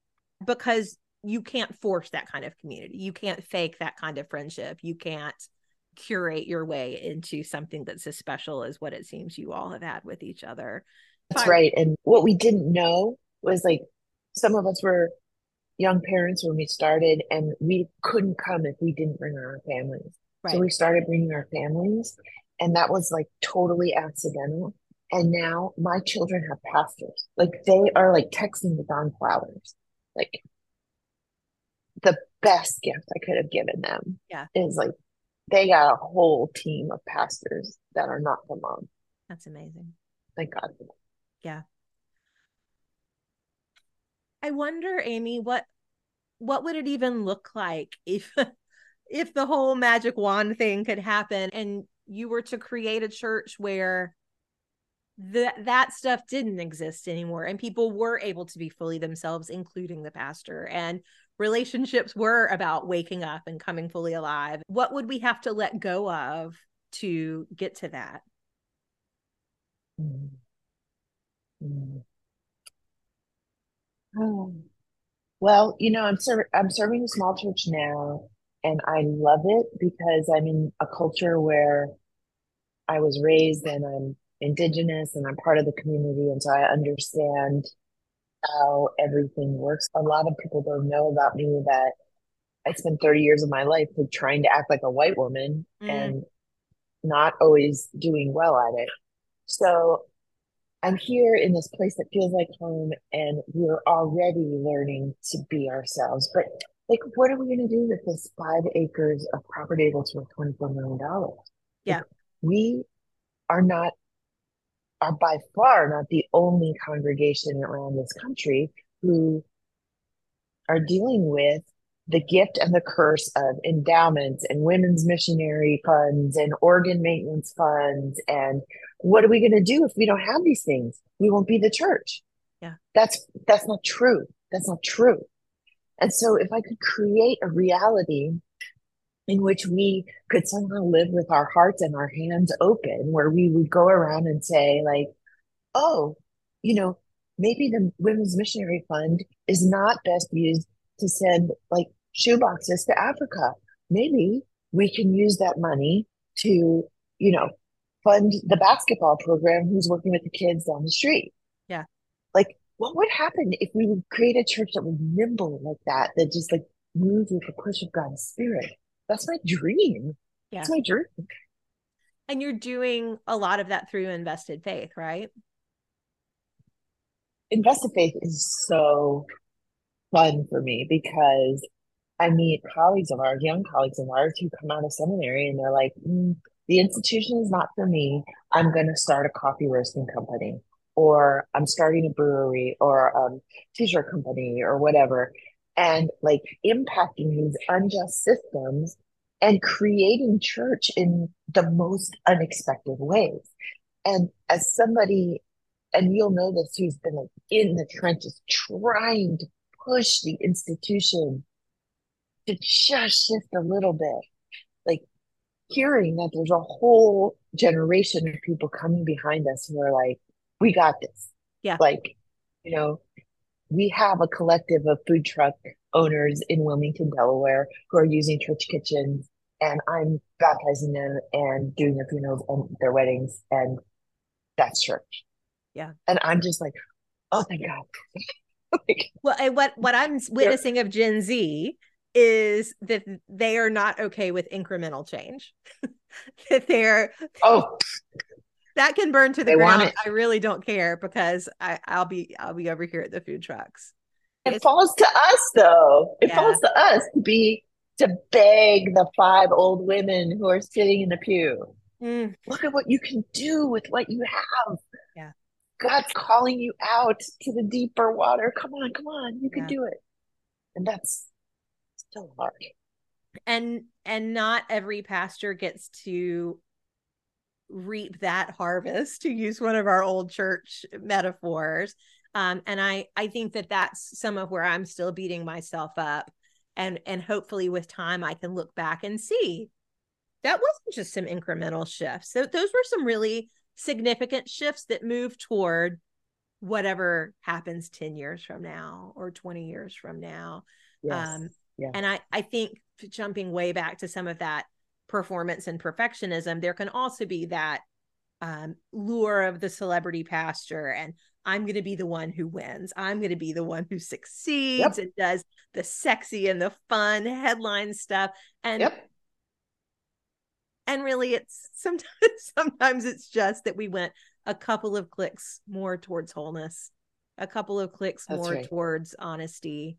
because you can't force that kind of community. You can't fake that kind of friendship. You can't curate your way into something that's as special as what it seems you all have had with each other. That's right. And what we didn't know was like some of us were young parents when we started, and we couldn't come if we didn't bring our families. Right. So we started bringing our families, and that was like totally accidental. And now my children have pastors. Like they are like texting with Don Flowers. Like the best gift I could have given them yeah. is like they got a whole team of pastors that are not the mom. That's amazing. Thank God. Yeah. I wonder, Amy, what what would it even look like if if the whole magic wand thing could happen and you were to create a church where that that stuff didn't exist anymore and people were able to be fully themselves including the pastor and relationships were about waking up and coming fully alive what would we have to let go of to get to that mm-hmm. Mm-hmm. Oh. Well, you know, I'm ser- I'm serving a small church now, and I love it because I'm in a culture where I was raised and I'm indigenous and I'm part of the community, and so I understand how everything works. A lot of people don't know about me that I spent 30 years of my life trying to act like a white woman mm. and not always doing well at it. So I'm here in this place that feels like home, and we're already learning to be ourselves. But like, what are we going to do with this five acres of property that's worth $24 million? Yeah. Like, we are not, are by far not the only congregation around this country who are dealing with the gift and the curse of endowments and women's missionary funds and organ maintenance funds. And what are we going to do if we don't have these things? We won't be the church. Yeah. That's that's not true. That's not true. And so if i could create a reality in which we could somehow live with our hearts and our hands open where we would go around and say like oh you know maybe the Women's Missionary Fund is not best used to send like shoe boxes to Africa. Maybe we can use that money to, you know, fund the basketball program who's working with the kids down the street. Yeah. Like, what would happen if we would create a church that was nimble like that, that just like moved with the push of God's spirit? That's my dream. Yeah. That's my dream. And you're doing a lot of that through invested faith, right? Invested faith is so fun for me because I meet colleagues of ours, young colleagues of ours who come out of seminary and they're like, mm, the institution is not for me. I'm going to start a coffee roasting company or I'm starting a brewery or a t-shirt company or whatever. And like impacting these unjust systems and creating church in the most unexpected ways. And as somebody, and you'll know this, who's been like in the trenches trying to push the institution to just shift a little bit, like hearing that there's a whole generation of people coming behind us who are like, we got this. Yeah. Like, you know, we have a collective of food truck owners in Wilmington, Delaware, who are using church kitchens, and I'm baptizing them and doing their funerals and um, their weddings, and that's church. Yeah. And I'm just like, oh thank God. like, Well, and what what I'm witnessing of Gen Z is that they are not okay with incremental change. that they're oh, that can burn to the They ground. I really don't care because I I'll be I'll be over here at the food trucks. it It's- falls to us though. It Yeah. falls to us to be to beg the five old women who are sitting in the pew. Mm, look at what you can do with what you have. Yeah. God's calling you out to the deeper water. Come on, come on, you can Yeah. do it. And that's still hard. and and not every pastor gets to reap that harvest to use one of our old church metaphors um and i i think that that's some of where i'm still beating myself up and and hopefully with time i can look back and see that wasn't just some incremental shifts so those were some really significant shifts that move toward whatever happens 10 years from now or 20 years from now Yes. Um, yeah. and I, I think jumping way back to some of that performance and perfectionism, there can also be that um, lure of the celebrity pastor and I'm going to be the one who wins. I'm going to be the one who succeeds Yep. and does the sexy and the fun headline stuff. And Yep. and really it's sometimes sometimes it's just that we went a couple of clicks more towards wholeness, a couple of clicks That's more right. towards honesty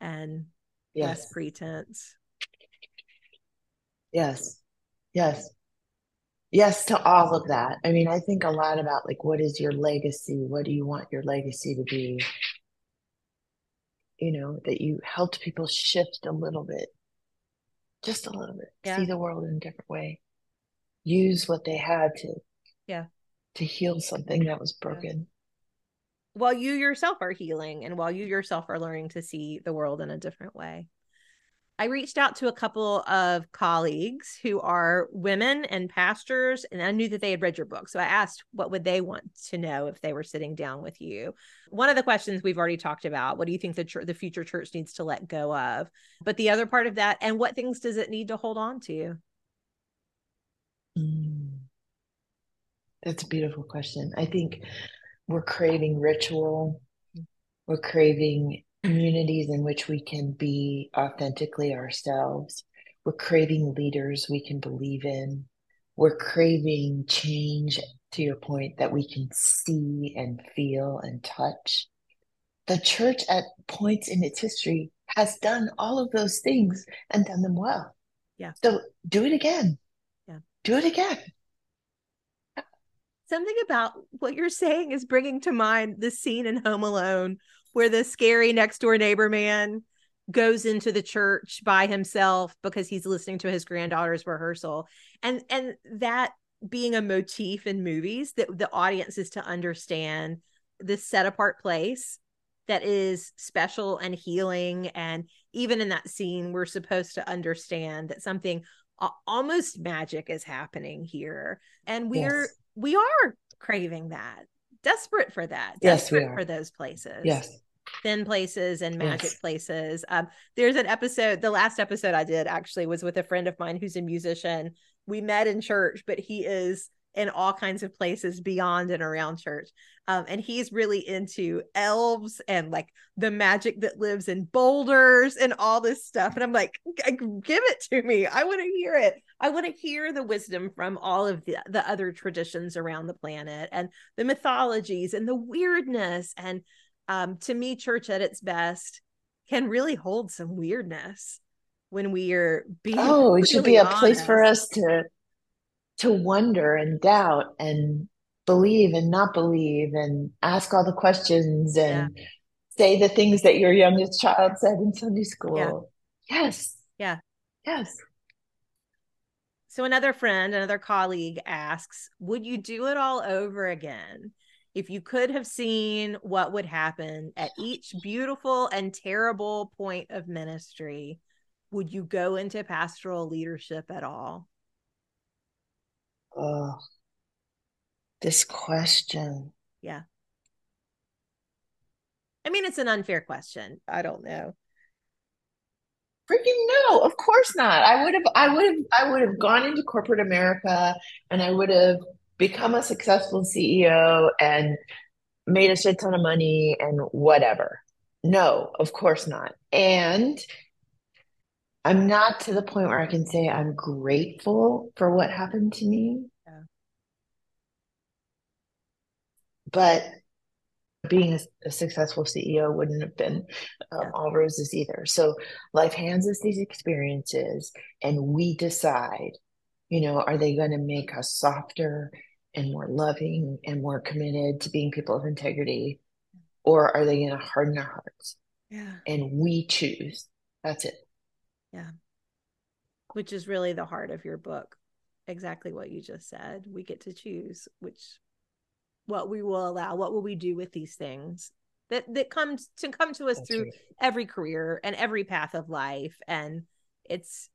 and less pretense. Yes. Yes. Yes to all of that. I mean, I think a lot about like what is your legacy? What do you want your legacy to be? You know, that you helped people shift a little bit, just a little bit, Yeah. see the world in a different way. Use what they had to Yeah. to heal something that was broken. while you yourself are healing and while you yourself are learning to see the world in a different way. I reached out to a couple of colleagues who are women and pastors, and I knew that they had read your book. So I asked what would they want to know if they were sitting down with you. One of the questions we've already talked about: what do you think the chur- the future church needs to let go of? But the other part of that, and what things does it need to hold on to? Mm. That's a beautiful question. I think we're craving ritual. We're craving communities in which we can be authentically ourselves. We're craving leaders we can believe in. We're craving change, to your point, that we can see and feel and touch. The church at points in its history has done all of those things and done them well. Yeah. So do it again. Yeah. Do it again. Something about what you're saying is bringing to mind the scene in Home Alone where the scary next door neighbor man goes into the church by himself because he's listening to his granddaughter's rehearsal. And and that being a motif in movies that the audience is to understand this set apart place that is special and healing. And even in that scene we're supposed to understand that something almost magic is happening here. And we're Yes. we are craving that desperate for that. Yes, we Desperate are. for those places. Yes. thin places and magic Yes. places. Um, there's an episode, the last episode I did actually was with a friend of mine who's a musician. We met in church, but he is in all kinds of places beyond and around church. Um, and he's really into elves and like the magic that lives in boulders and all this stuff. And I'm like, give it to me. I want to hear it. I want to hear the wisdom from all of the, the other traditions around the planet and the mythologies and the weirdness. And um, to me, church at its best can really hold some weirdness when we are being. Oh, it should be really a place for us to to wonder and doubt and believe and not believe and ask all the questions and say the things that your youngest child said in Sunday school. Yes. Yeah. Yes. So another friend, another colleague asks, would you do it all over again? If you could have seen what would happen at each beautiful and terrible point of ministry, would you go into pastoral leadership at all? Oh, this question. Yeah. I mean, it's an unfair question. I don't know. Freaking no, of course not. I would have, I would have, I would have gone into corporate America and I would have become a successful CEO and made a shit ton of money and whatever. No, of course not. And I'm not to the point where I can say I'm grateful for what happened to me. Yeah. But being a, a successful CEO wouldn't have been um, Yeah. all roses either. So life hands us these experiences and we decide, you know, are they going to make us softer and more loving and more committed to being people of integrity? Or are they going to harden our hearts? Yeah. And we choose. That's it. Which is really the heart of your book. Exactly what you just said. We get to choose which what we will allow, what will we do with these things that that comes to come to us That's through right. every career and every path of life and it's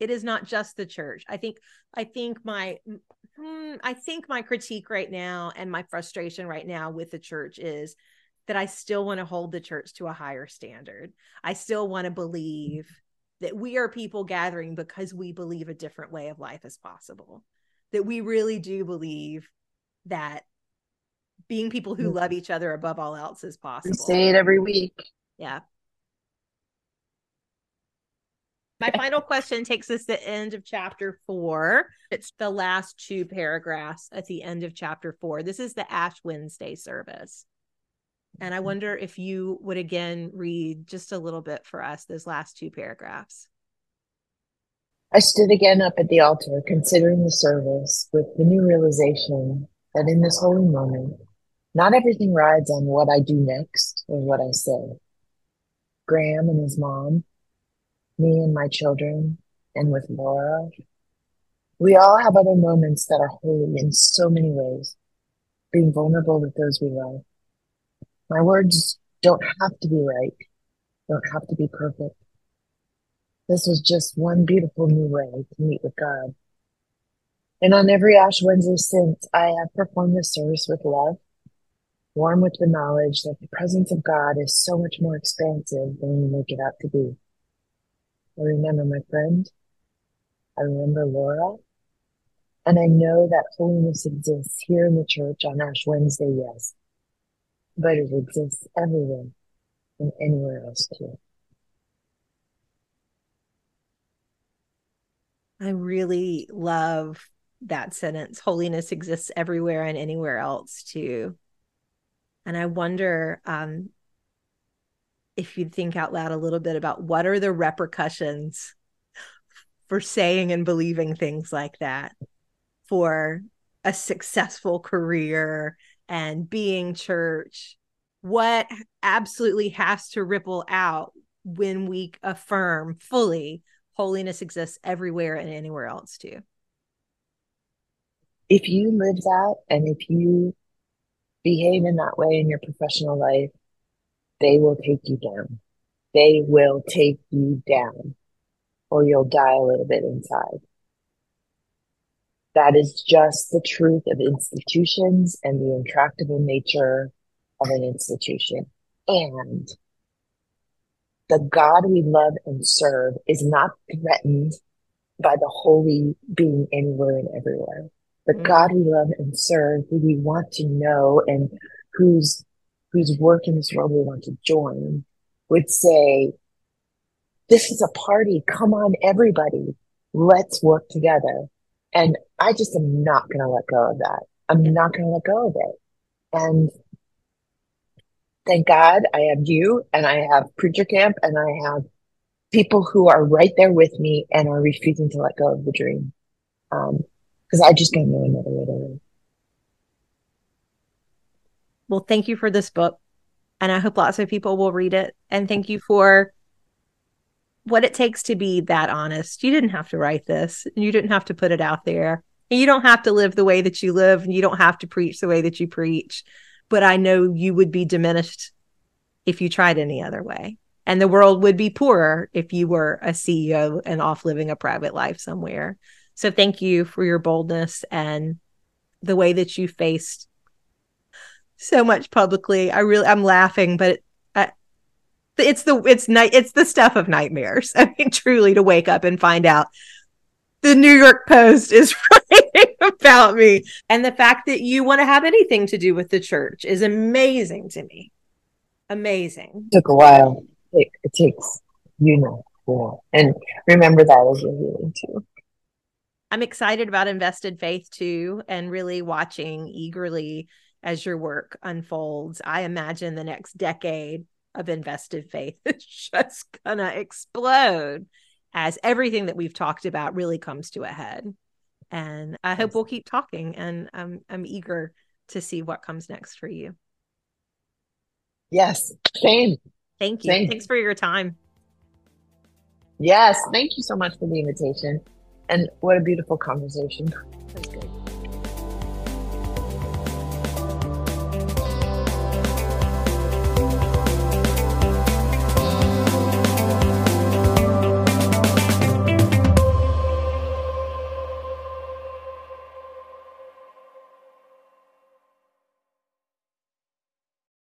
it is not just the church i think i think my hmm, i think my critique right now and my frustration right now with the church is that i still want to hold the church to a higher standard i still want to believe that we are people gathering because we believe a different way of life is possible that we really do believe that being people who love each other above all else is possible. We say it every week. yeah. My final question takes us to the end of chapter four. It's the last two paragraphs at the end of chapter four. This is the Ash Wednesday service. And I wonder if you would again read just a little bit for us, those last two paragraphs. I stood again up at the altar, considering the service, with the new realization that in this holy moment, not everything rides on what I do next or what I say. Graham and his mom, me and my children, and with Laura, we all have other moments that are holy in so many ways, being vulnerable with those we love. My words don't have to be right, don't have to be perfect. This was just one beautiful new way to meet with God. And on every Ash Wednesday since, I have performed this service with love, warm with the knowledge that the presence of God is so much more expansive than we make it out to be. I remember my friend. I remember Laura. And I know that holiness exists here in the church on Ash Wednesday, yes. But it exists everywhere and anywhere else too. I really love that sentence. Holiness exists everywhere and anywhere else too. And I wonder um, if you'd think out loud a little bit about what are the repercussions for saying and believing things like that for a successful career and being church. What absolutely has to ripple out when we affirm fully holiness exists everywhere and anywhere else too. If you live that and if you behave in that way in your professional life, they will take you down. They will take you down or you'll die a little bit inside. That is just the truth of institutions and the intractable nature of an institution. And the God we love and serve is not threatened by the holy being anywhere and everywhere. The mm-hmm. God we love and serve, who we want to know and whose whose work in this world we want to join, would say, This is a party. Come on, everybody. Let's work together. And I just am not going to let go of that. I'm not going to let go of it. And thank God I have you and I have Preacher Camp and I have people who are right there with me and are refusing to let go of the dream. Um, because I just don't know another way to live. Well, thank you for this book. And I hope lots of people will read it. And thank you for what it takes to be that honest. You didn't have to write this, and you didn't have to put it out there. And you don't have to live the way that you live, and you don't have to preach the way that you preach. But I know you would be diminished if you tried any other way. And the world would be poorer if you were a CEO and off living a private life somewhere. So thank you for your boldness and the way that you faced so much publicly. I really I'm laughing, but it's the it's night it's the stuff of nightmares. I mean, truly to wake up and find out the New York Post is writing about me, and the fact that you want to have anything to do with the church is amazing to me. Amazing. It took a while. It, it takes you know, yeah. and remember that as you're healing too. I'm excited about Invested Faith too, and really watching eagerly as your work unfolds. I imagine the next decade of invested faith is just gonna explode as everything that we've talked about really comes to a head. And I hope we'll keep talking and I'm I'm eager to see what comes next for you. Yes, same. Thank you. Same. Thanks for your time. Yes, thank you so much for the invitation. And what a beautiful conversation. That's good.